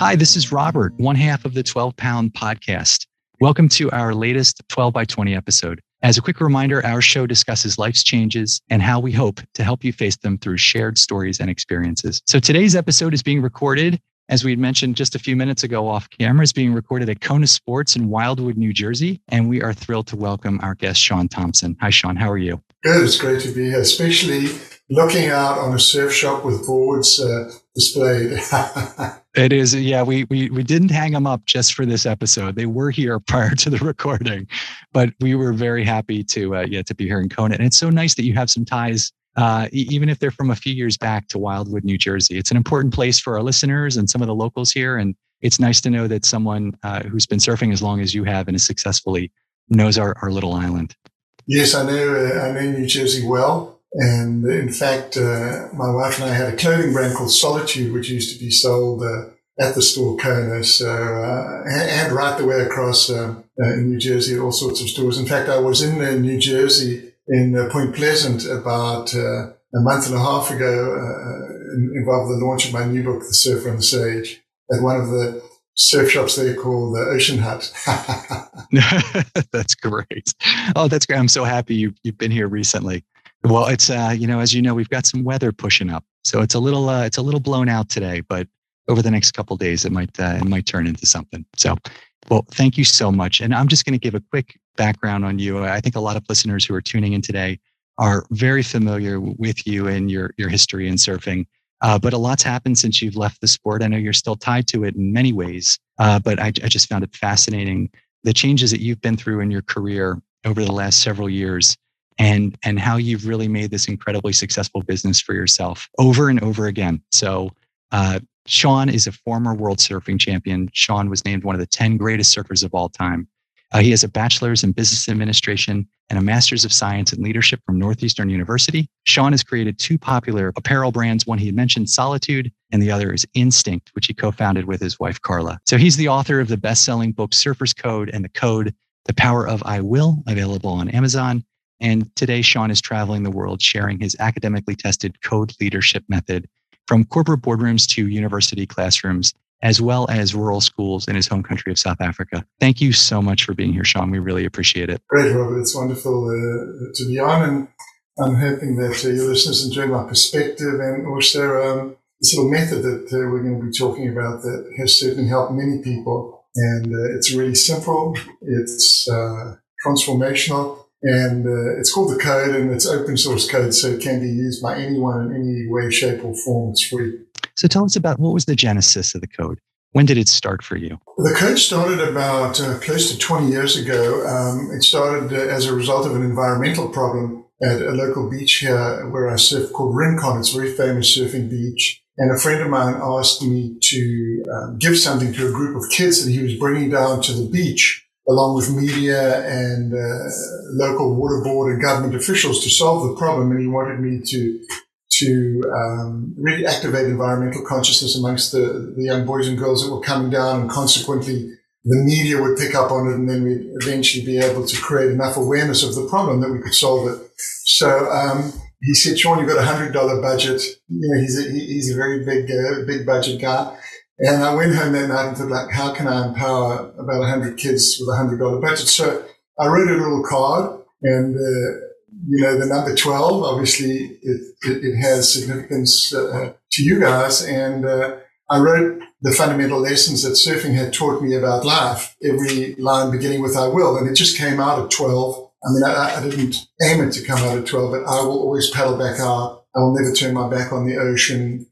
Hi, this is Robert, one half of the 12 Pound Podcast. Welcome to our latest 12 by 20 episode. As a quick reminder, our show discusses life's changes and how we hope to help you face them through shared stories and experiences. So today's episode is being recorded, as we had mentioned just a few minutes ago off camera, is being recorded at Kona Sports in Wildwood, New Jersey. And we are thrilled to welcome our guest, Shaun Tomson. Hi, Shaun. How are you? Good. It's great to be here, especially looking out on a surf shop with boards uh, displayed. It is, yeah. We we we didn't hang them up just for this episode. They were here prior to the recording, but we were very happy to uh, yeah to be here in Kona. And it's so nice that you have some ties, uh, even if they're from a few years back to Wildwood, New Jersey. It's an important place for our listeners and some of the locals here. And it's nice to know that someone uh, who's been surfing as long as you have and is successfully knows our, our little island. Yes, I know. Uh, I know New Jersey well. And in fact, uh, my wife and I had a clothing brand called Solitude, which used to be sold uh, at the store Kona. So, uh, and, right the way across um, uh, in New Jersey at all sorts of stores. In fact, I was in uh, New Jersey in uh, Point Pleasant about a month and a half ago, involved the launch of my new book, The Surfer and the Sage, at one of the surf shops there called the Ocean Hut. that's great. Oh, that's great. I'm so happy you, you've been here recently. Well, it's uh, you know, as you know, we've got some weather pushing up, so it's a little uh, it's a little blown out today, but over the next couple days, it might uh, it might turn into something. So, well, thank you so much, and I'm just going to give a quick background on you. I think a lot of listeners who are tuning in today are very familiar with you and your your history in surfing. Uh, but a lot's happened since you've left the sport. I know you're still tied to it in many ways, uh, but I, I just found it fascinating the changes that you've been through in your career over the last several years and and how you've really made this incredibly successful business for yourself over and over again. So uh, Shaun is a former world surfing champion. Shaun was named one of the 10 greatest surfers of all time. Uh, he has a bachelor's in business administration and a master's of science in leadership from Northeastern University. Shaun has created two popular apparel brands. One he had mentioned, Solitude, and the other is Instinct, which he co founded with his wife, Carla. So he's the author of the best selling book, Surfer's Code and the Code, The Power of I Will, available on Amazon. And today, Shaun is traveling the world sharing his academically tested code leadership method from corporate boardrooms to university classrooms, as well as rural schools in his home country of South Africa. Thank you so much for being here, Shaun. We really appreciate it. Great, Robert. It's wonderful uh, to be on. And I'm hoping that uh, your listeners enjoy my perspective and also um, this little method that uh, we're going to be talking about that has certainly helped many people. And uh, it's really simple, it's uh, transformational and uh, it's called the code and it's open source code, so it can be used by anyone in any way, shape, or form. It's free. So tell us about what was the genesis of the code? When did it start for you? The code started about uh, close to 20 years ago. Um, it started uh, as a result of an environmental problem at a local beach here where I surf called Rincon. It's a very famous surfing beach. And a friend of mine asked me to um, give something to a group of kids that he was bringing down to the beach along with media and uh, local water board and government officials to solve the problem. And he wanted me to to um, really activate environmental consciousness amongst the, the young boys and girls that were coming down, and consequently, the media would pick up on it, and then we'd eventually be able to create enough awareness of the problem that we could solve it. So um, he said, "Shaun, you've got a hundred dollar budget. You know, he's a, he's a very big uh, big budget guy." And I went home that night and thought, like, how can I empower about 100 kids with a $100 budget? So I wrote a little card and, uh, you know, the number 12, obviously it, it, it has significance uh, to you guys. And uh, I wrote the fundamental lessons that surfing had taught me about life, every line beginning with I will. And it just came out at 12. I mean, I, I didn't aim it to come out at 12, but I will always paddle back out. I will never turn my back on the ocean.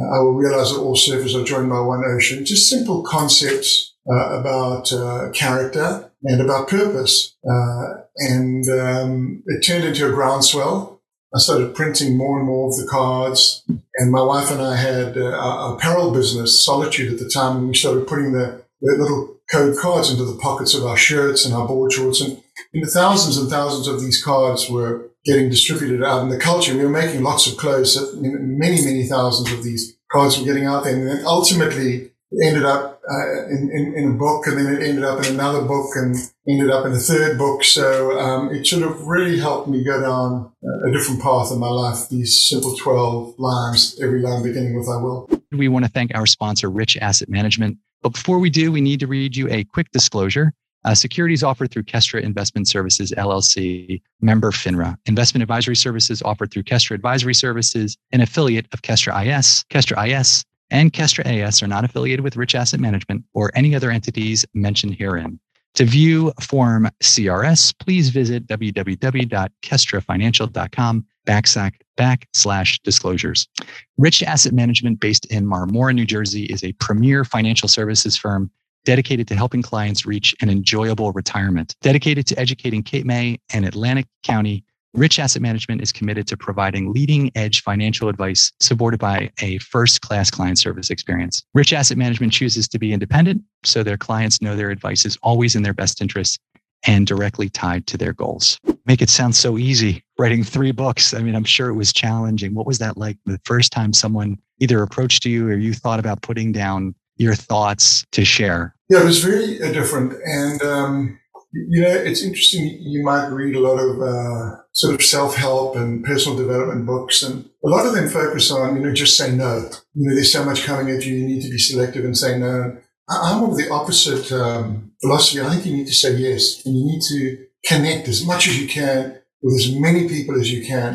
I will realize that all surfers are joined by one ocean. Just simple concepts uh, about uh, character and about purpose. Uh, and um, it turned into a groundswell. I started printing more and more of the cards. And my wife and I had uh, our apparel business, Solitude, at the time. And we started putting the, the little code cards into the pockets of our shirts and our board shorts. And know, thousands and thousands of these cards were getting distributed out in the culture. We were making lots of clothes. Many, many thousands of these cards were getting out there. And then ultimately it ended up uh, in, in, in, a book and then it ended up in another book and ended up in a third book. So um, it sort of really helped me go down a different path in my life, these simple 12 lines, every line beginning with I will. We want to thank our sponsor, Rich Asset Management. But before we do, we need to read you a quick disclosure. Uh, securities offered through Kestra Investment Services LLC, member FINRA. Investment advisory services offered through Kestra Advisory Services, an affiliate of Kestra IS. Kestra IS and Kestra AS are not affiliated with Rich Asset Management or any other entities mentioned herein. To view Form CRS, please visit www.kestrafinancial.com backslash, backslash disclosures. Rich Asset Management, based in Marmora, New Jersey, is a premier financial services firm dedicated to helping clients reach an enjoyable retirement. Dedicated to educating Cape May and Atlantic County, Rich Asset Management is committed to providing leading edge financial advice supported by a first class client service experience. Rich Asset Management chooses to be independent so their clients know their advice is always in their best interest and directly tied to their goals. Make it sound so easy writing three books. I mean, I'm sure it was challenging. What was that like the first time someone either approached you or you thought about putting down your thoughts to share? Yeah, it was very uh, different. And, um, you know, it's interesting. You might read a lot of uh, sort of self-help and personal development books, and a lot of them focus on, you know, just say no. You know, there's so much coming at you. You need to be selective and say no. I'm of the opposite um, philosophy. I think you need to say yes, and you need to connect as much as you can with as many people as you can,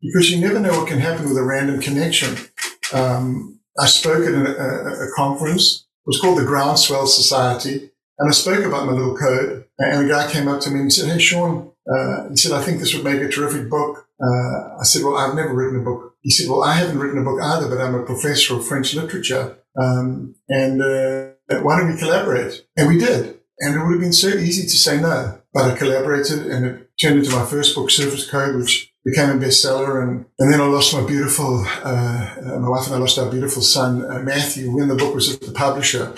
because you never know what can happen with a random connection. Um, I spoke at a, a, conference. It was called the Groundswell Society, and I spoke about my little code. And a guy came up to me and said, "Hey, Shaun," uh, he said, "I think this would make a terrific book." Uh, I said, "Well, I've never written a book." He said, "Well, I haven't written a book either, but I'm a professor of French literature, um, and uh, why don't we collaborate?" And we did. And it would have been so easy to say no, but I collaborated, and it turned into my first book, Surfer's Code, which became a bestseller. And, and then I lost my beautiful, uh, uh, my wife and I lost our beautiful son, uh, Matthew, when the book was at the publisher.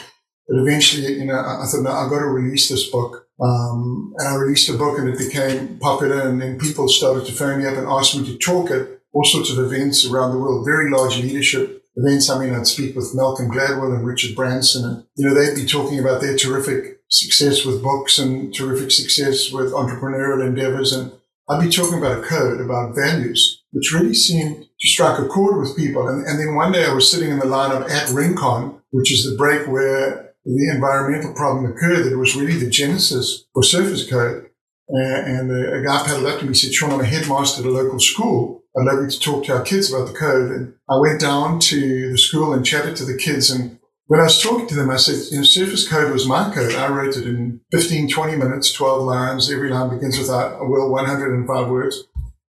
But eventually, you know, I, thought, no, I've got to release this book. Um, and I released the book and it became popular and then people started to phone me up and ask me to talk at all sorts of events around the world, very large leadership events. I mean, I'd speak with Malcolm Gladwell and Richard Branson and, you know, they'd be talking about their terrific success with books and terrific success with entrepreneurial endeavors. And I'd be talking about a code, about values, which really seemed to strike a chord with people. And, and then one day I was sitting in the lineup at Rincon, which is the break where the environmental problem occurred, that it was really the genesis for Surfer's Code. Uh, and a, a guy paddled up to me and said, Shaun, I'm a headmaster at a local school. I'd love you to talk to our kids about the code. And I went down to the school and chatted to the kids. And when I was talking to them, I said, you know, Surfer's Code was my code. I wrote it in 15, 20 minutes, 12 lines. Every line begins with a well, 105 words.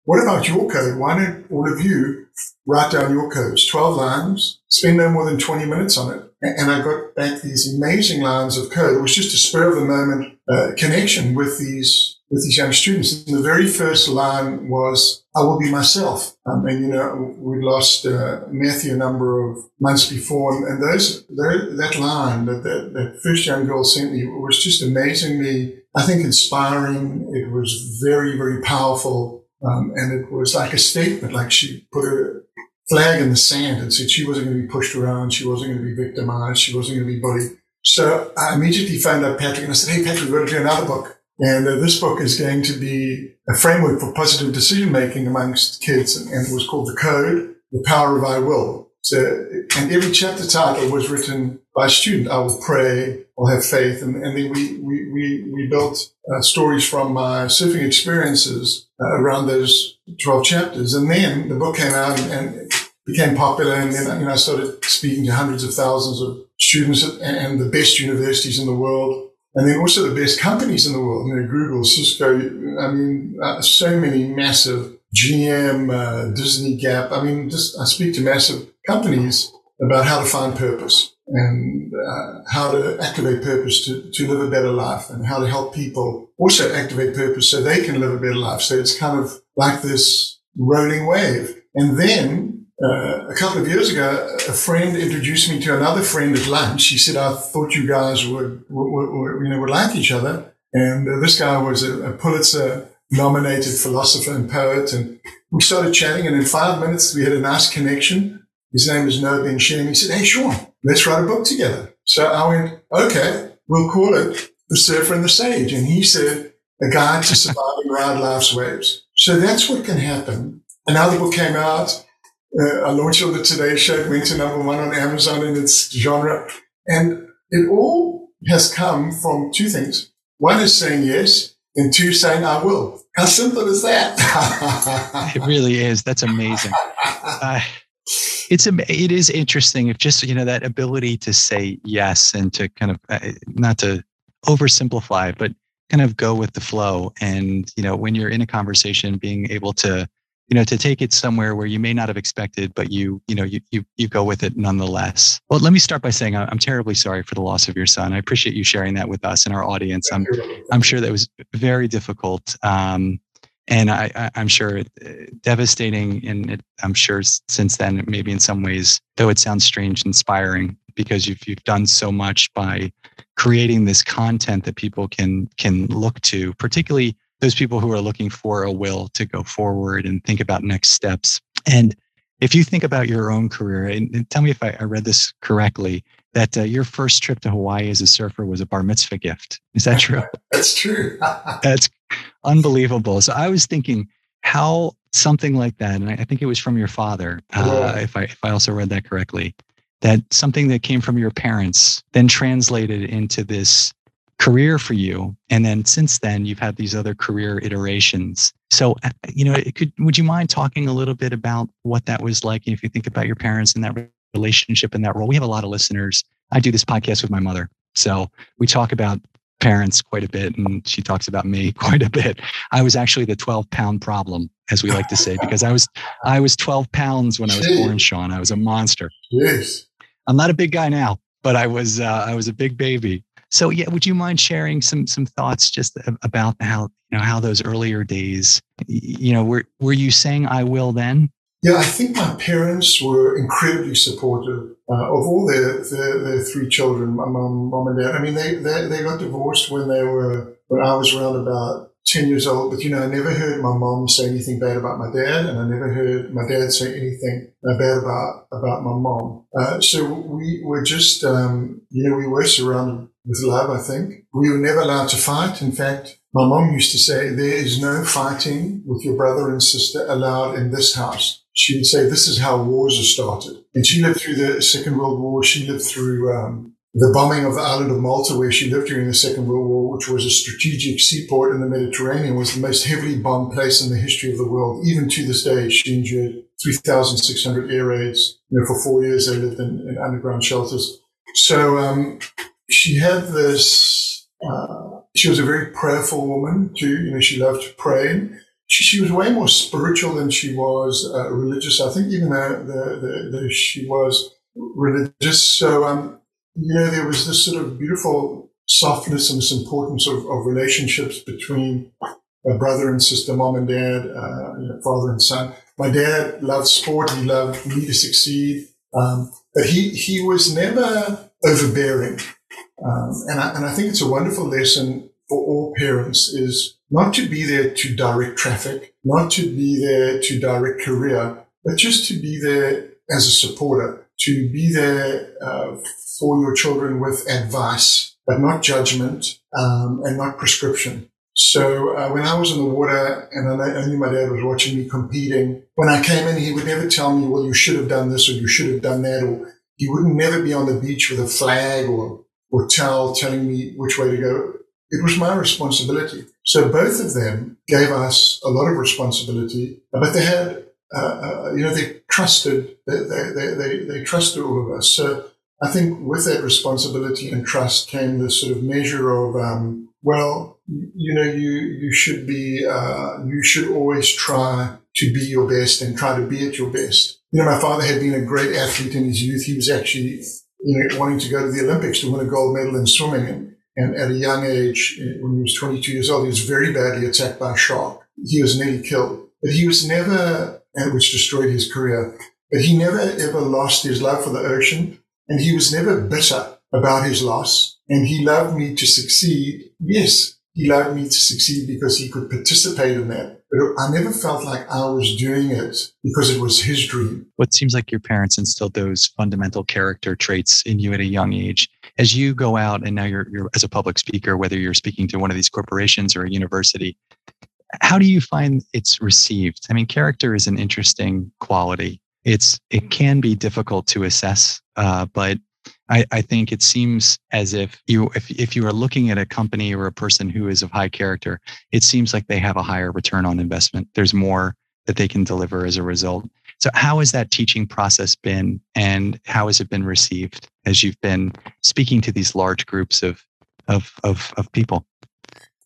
What about your code? Why don't all of you write down your codes, 12 lines, spend no more than 20 minutes on it. And I got back these amazing lines of code. It was just a spur of the moment uh, connection with these with these young students. And the very first line was, I will be myself. Um, and, you know, we'd lost uh, Matthew a number of months before. And, and those, that line that, that, that first young girl sent me was just amazingly, I think, inspiring. It was very, very powerful. Um, and it was like a statement, like she put a flag in the sand and said she wasn't going to be pushed around, she wasn't going to be victimized, she wasn't going to be bullied. So I immediately found out Patrick and I said, Hey, Patrick, we're going to do another book. And uh, this book is going to be a framework for positive decision making amongst kids. And, and, it was called The Code, The Power of I Will. So, and every chapter title was written by a student. I will pray, I'll have faith. And, and then we, we, we, we built uh, stories from my surfing experiences uh, around those 12 chapters. And then the book came out and, and became popular. And then, you know, I started speaking to hundreds of thousands of students at, and the best universities in the world and then also the best companies in the world, you know, Google, Cisco, I mean, uh, so many massive GM, uh, Disney Gap. I mean, just I speak to massive companies about how to find purpose and uh, how to activate purpose to, to live a better life and how to help people also activate purpose so they can live a better life. So it's kind of like this rolling wave. And then uh, a couple of years ago, a friend introduced me to another friend at lunch. He said, "I thought you guys would, would, would you know, would like each other." And uh, this guy was a, a Pulitzer-nominated philosopher and poet, and we started chatting. And in five minutes, we had a nice connection. His name is Noah benShea. He said, "Hey, Shaun, let's write a book together." So I went, okay, we'll call it The Surfer and the Sage. And he said, A Guide to Surviving Ride Life's Waves. So that's what can happen. Another book came out. Uh, I launched on the Today Show. Went to number one on Amazon in its genre. And it all has come from two things. One is saying yes, and two saying I will. How simple is that? it really is. That's amazing. Uh, it's it is interesting if just you know that ability to say yes and to kind of uh, not to oversimplify but kind of go with the flow and you know when you're in a conversation being able to you know to take it somewhere where you may not have expected but you you know you you, you go with it nonetheless. Well let me start by saying i'm terribly sorry for the loss of your son. I appreciate you sharing that with us and our audience. I'm i'm sure that was very difficult um, and I, am sure uh, devastating. And it, I'm sure since then, maybe in some ways, though it sounds strange, inspiring because you've you've done so much by creating this content that people can can look to, particularly those people who are looking for a will to go forward and think about next steps. And if you think about your own career, and, and tell me if I, I, read this correctly, that uh, your first trip to Hawaii as a surfer was a bar mitzvah gift. Is that true? That's true. That's unbelievable. So I was thinking how something like that, and I think it was from your father, uh, if I if I also read that correctly, that something that came from your parents then translated into this career for you and then since then you've had these other career iterations. So uh, you know it could would you mind talking a little bit about what that was like? If you think about your parents and that relationship and that role we have a lot of listeners. I do this podcast with my mother. So we talk about parents quite a bit and she talks about me quite a bit. I was actually the 12 pound problem as we like to say because i was i was 12 pounds when i was born shaun. I was a monster. Yes i'm not a big guy now but i was uh, i was a big baby so yeah would you mind sharing some some thoughts just about how you know how those earlier days you know were were you saying i will then yeah, I think my parents were incredibly supportive uh, of all their, their, their three children, my mom, mom and dad. I mean, they, they, they got divorced when they were, when I was around about 10 years old. But, you know, I never heard my mom say anything bad about my dad, and I never heard my dad say anything bad about, about my mom. Uh, so we were just, um, you know, we were surrounded with love, I think. We were never allowed to fight. In fact, my mom used to say, there is no fighting with your brother and sister allowed in this house she would say, this is how wars are started. And she lived through the Second World War. She lived through um, the bombing of the island of Malta, where she lived during the Second World War, which was a strategic seaport in the Mediterranean, was the most heavily bombed place in the history of the world. Even to this day, she endured 3,600 air raids. You know, for four years, they lived in, in underground shelters. So um, she had this. Uh, she was a very prayerful woman too. You know, she loved to pray she, she was way more spiritual than she was uh, religious. I think even though the, the, the, she was religious. So, um, you know, there was this sort of beautiful softness and this importance of, of relationships between a brother and sister, mom and dad, uh, you know, father and son. My dad loved sport. He loved me to succeed. Um, but he, he was never overbearing. Um, and, I, and I think it's a wonderful lesson for all parents is not to be there to direct traffic, not to be there to direct career, but just to be there as a supporter, to be there uh, for your children with advice, but not judgment um, and not prescription. So uh, when I was in the water and I knew my dad was watching me competing, when I came in, he would never tell me, well, you should have done this or you should have done that, or he wouldn't never be on the beach with a flag or, or towel telling me which way to go. It was my responsibility. So both of them gave us a lot of responsibility, but they had, uh, uh, you know, they trusted, they, they, they, they, trusted all of us. So I think with that responsibility and trust came this sort of measure of, um, well, you know, you, you should be, uh, you should always try to be your best and try to be at your best. You know, my father had been a great athlete in his youth. He was actually, you know, wanting to go to the Olympics to win a gold medal in swimming. And and at a young age, uh, when he was 22 years old, he was very badly attacked by a shark. He was nearly killed, but he was never, which destroyed his career, but he never ever lost his love for the ocean. And he was never bitter about his loss. And he loved me to succeed. Yes, he loved me to succeed because he could participate in that. But I never felt like I was doing it because it was his dream. What seems like your parents instilled those fundamental character traits in you at a young age as you go out and now you're, you're as a public speaker, whether you're speaking to one of these corporations or a university, how do you find it's received? I mean, character is an interesting quality. It's it can be difficult to assess, uh, but I, I, think it seems as if you if if you are looking at a company or a person who is of high character, it seems like they have a higher return on investment. There's more that they can deliver as a result. So, how has that teaching process been, and how has it been received as you've been speaking to these large groups of of of, of people?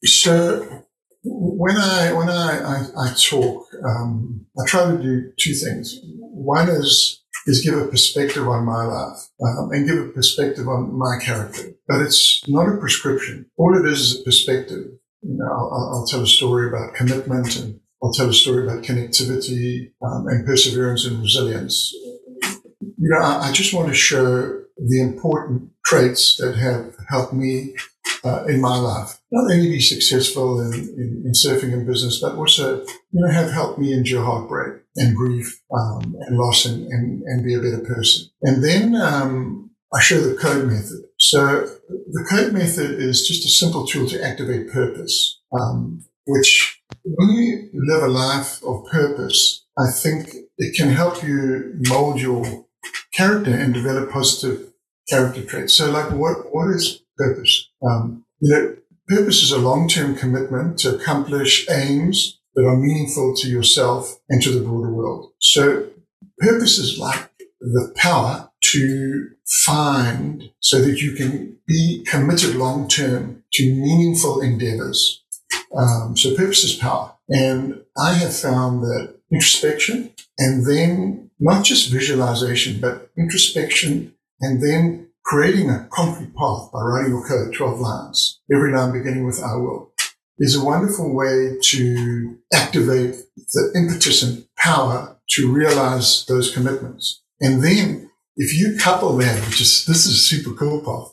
So, when I when I I, I talk, um, I try to do two things. One is is give a perspective on my life um, and give a perspective on my character, but it's not a prescription. All it is is a perspective. You know, I'll, I'll tell a story about commitment and I'll tell a story about connectivity um, and perseverance and resilience. You know, I, I, just want to show the important traits that have helped me uh, in my life. Not only be successful in, in, in, surfing and business, but also, you know, have helped me endure heartbreak and grief um, and loss and, and, and, be a better person. And then um, I show the code method. So the code method is just a simple tool to activate purpose, um, which when you live a life of purpose, I think it can help you mold your character and develop positive character traits. So, like, what what is purpose? Um, you know, purpose is a long-term commitment to accomplish aims that are meaningful to yourself and to the broader world. So, purpose is like the power to find so that you can be committed long term to meaningful endeavors um, so purpose is power. And I have found that introspection and then not just visualization, but introspection and then creating a concrete path by writing your code, 12 lines, every line beginning with I will, is a wonderful way to activate the impetus and power to realize those commitments. And then if you couple that, which is, this is super cool part,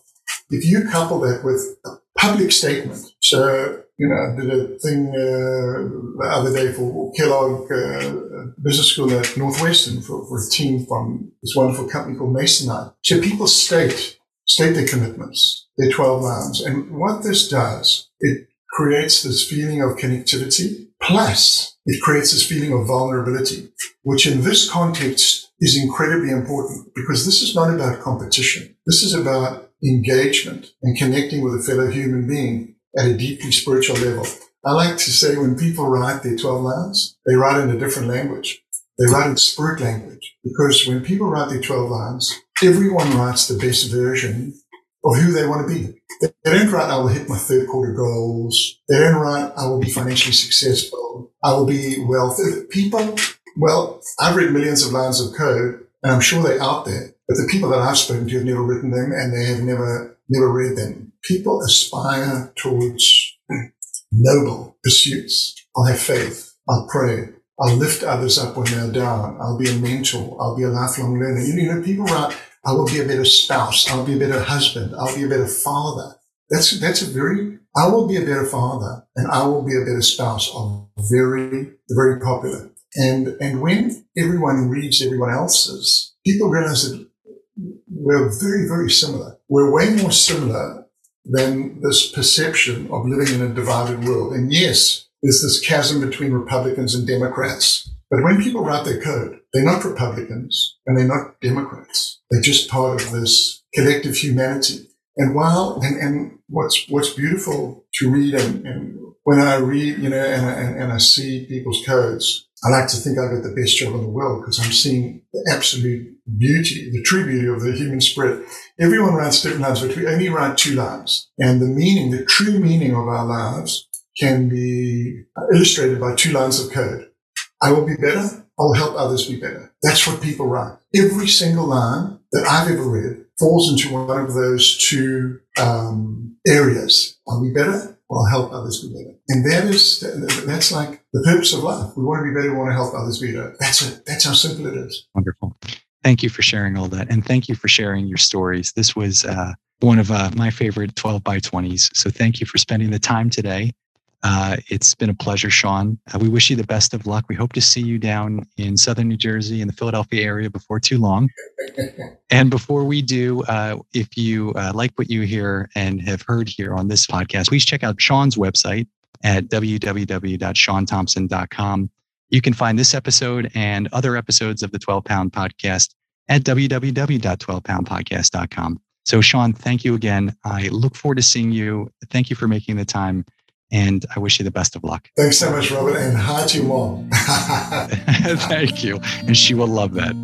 if you couple that with a public statement, so you know, did a thing uh, the other day for Kellogg uh, Business School at Northwestern for, for, a team from this wonderful company called Masonite. So people state state their commitments, their 12 lines. And what this does, it creates this feeling of connectivity. Plus, it creates this feeling of vulnerability, which in this context is incredibly important because this is not about competition. This is about engagement and connecting with a fellow human being at a deeply spiritual level. I like to say when people write their 12 lines, they write in a different language. They write in spirit language because when people write their 12 lines, everyone writes the best version of who they want to be. They don't write, I will hit my third quarter goals. They don't write, I will be financially successful. I will be wealthy. People, well, I've read millions of lines of code and I'm sure they're out there, but the people that I've spoken to have never written them and they have never, never read them people aspire towards noble pursuits. I'll have faith. I'll pray. I'll lift others up when they're down. I'll be a mentor. I'll be a lifelong learner. You know, people write, I will be a better spouse. I'll be a better husband. I'll be a better father. That's, that's a very, I will be a better father and I will be a better spouse are very, very popular. And, and when everyone reads everyone else's, people realize that we're very, very similar. We're way more similar than this perception of living in a divided world. And yes, there's this chasm between Republicans and Democrats. But when people write their code, they're not Republicans and they're not Democrats. They're just part of this collective humanity. And while, and, and what's, what's beautiful to read and, and when I read, you know, and, and, and I see people's codes, I like to think I've got the best job in the world because I'm seeing the absolute beauty, the true beauty of the human spirit. Everyone writes different lines, but we only write two lines. And the meaning, the true meaning of our lives can be illustrated by two lines of code. I will be better. I'll help others be better. That's what people write. Every single line that I've ever read falls into one of those two um, areas. I'll be better I'll help others be better. And that is, that's like the purpose of life. We want to be better. We want to help others be better. That's it. That's how simple it is. Wonderful. Thank you for sharing all that. And thank you for sharing your stories. This was uh, one of uh, my favorite 12 by 20s. So thank you for spending the time today. Uh, it's been a pleasure, Shaun. Uh, we wish you the best of luck. We hope to see you down in southern New Jersey in the Philadelphia area before too long. and before we do, uh, if you uh, like what you hear and have heard here on this podcast, please check out Shaun's website at www.shauntomson.com. You can find this episode and other episodes of the 12 Pound Podcast at www.12poundpodcast.com. So, Shaun, thank you again. I look forward to seeing you. Thank you for making the time and I wish you the best of luck. Thanks so much, Robert, and hi to mom. Thank you. And she will love that.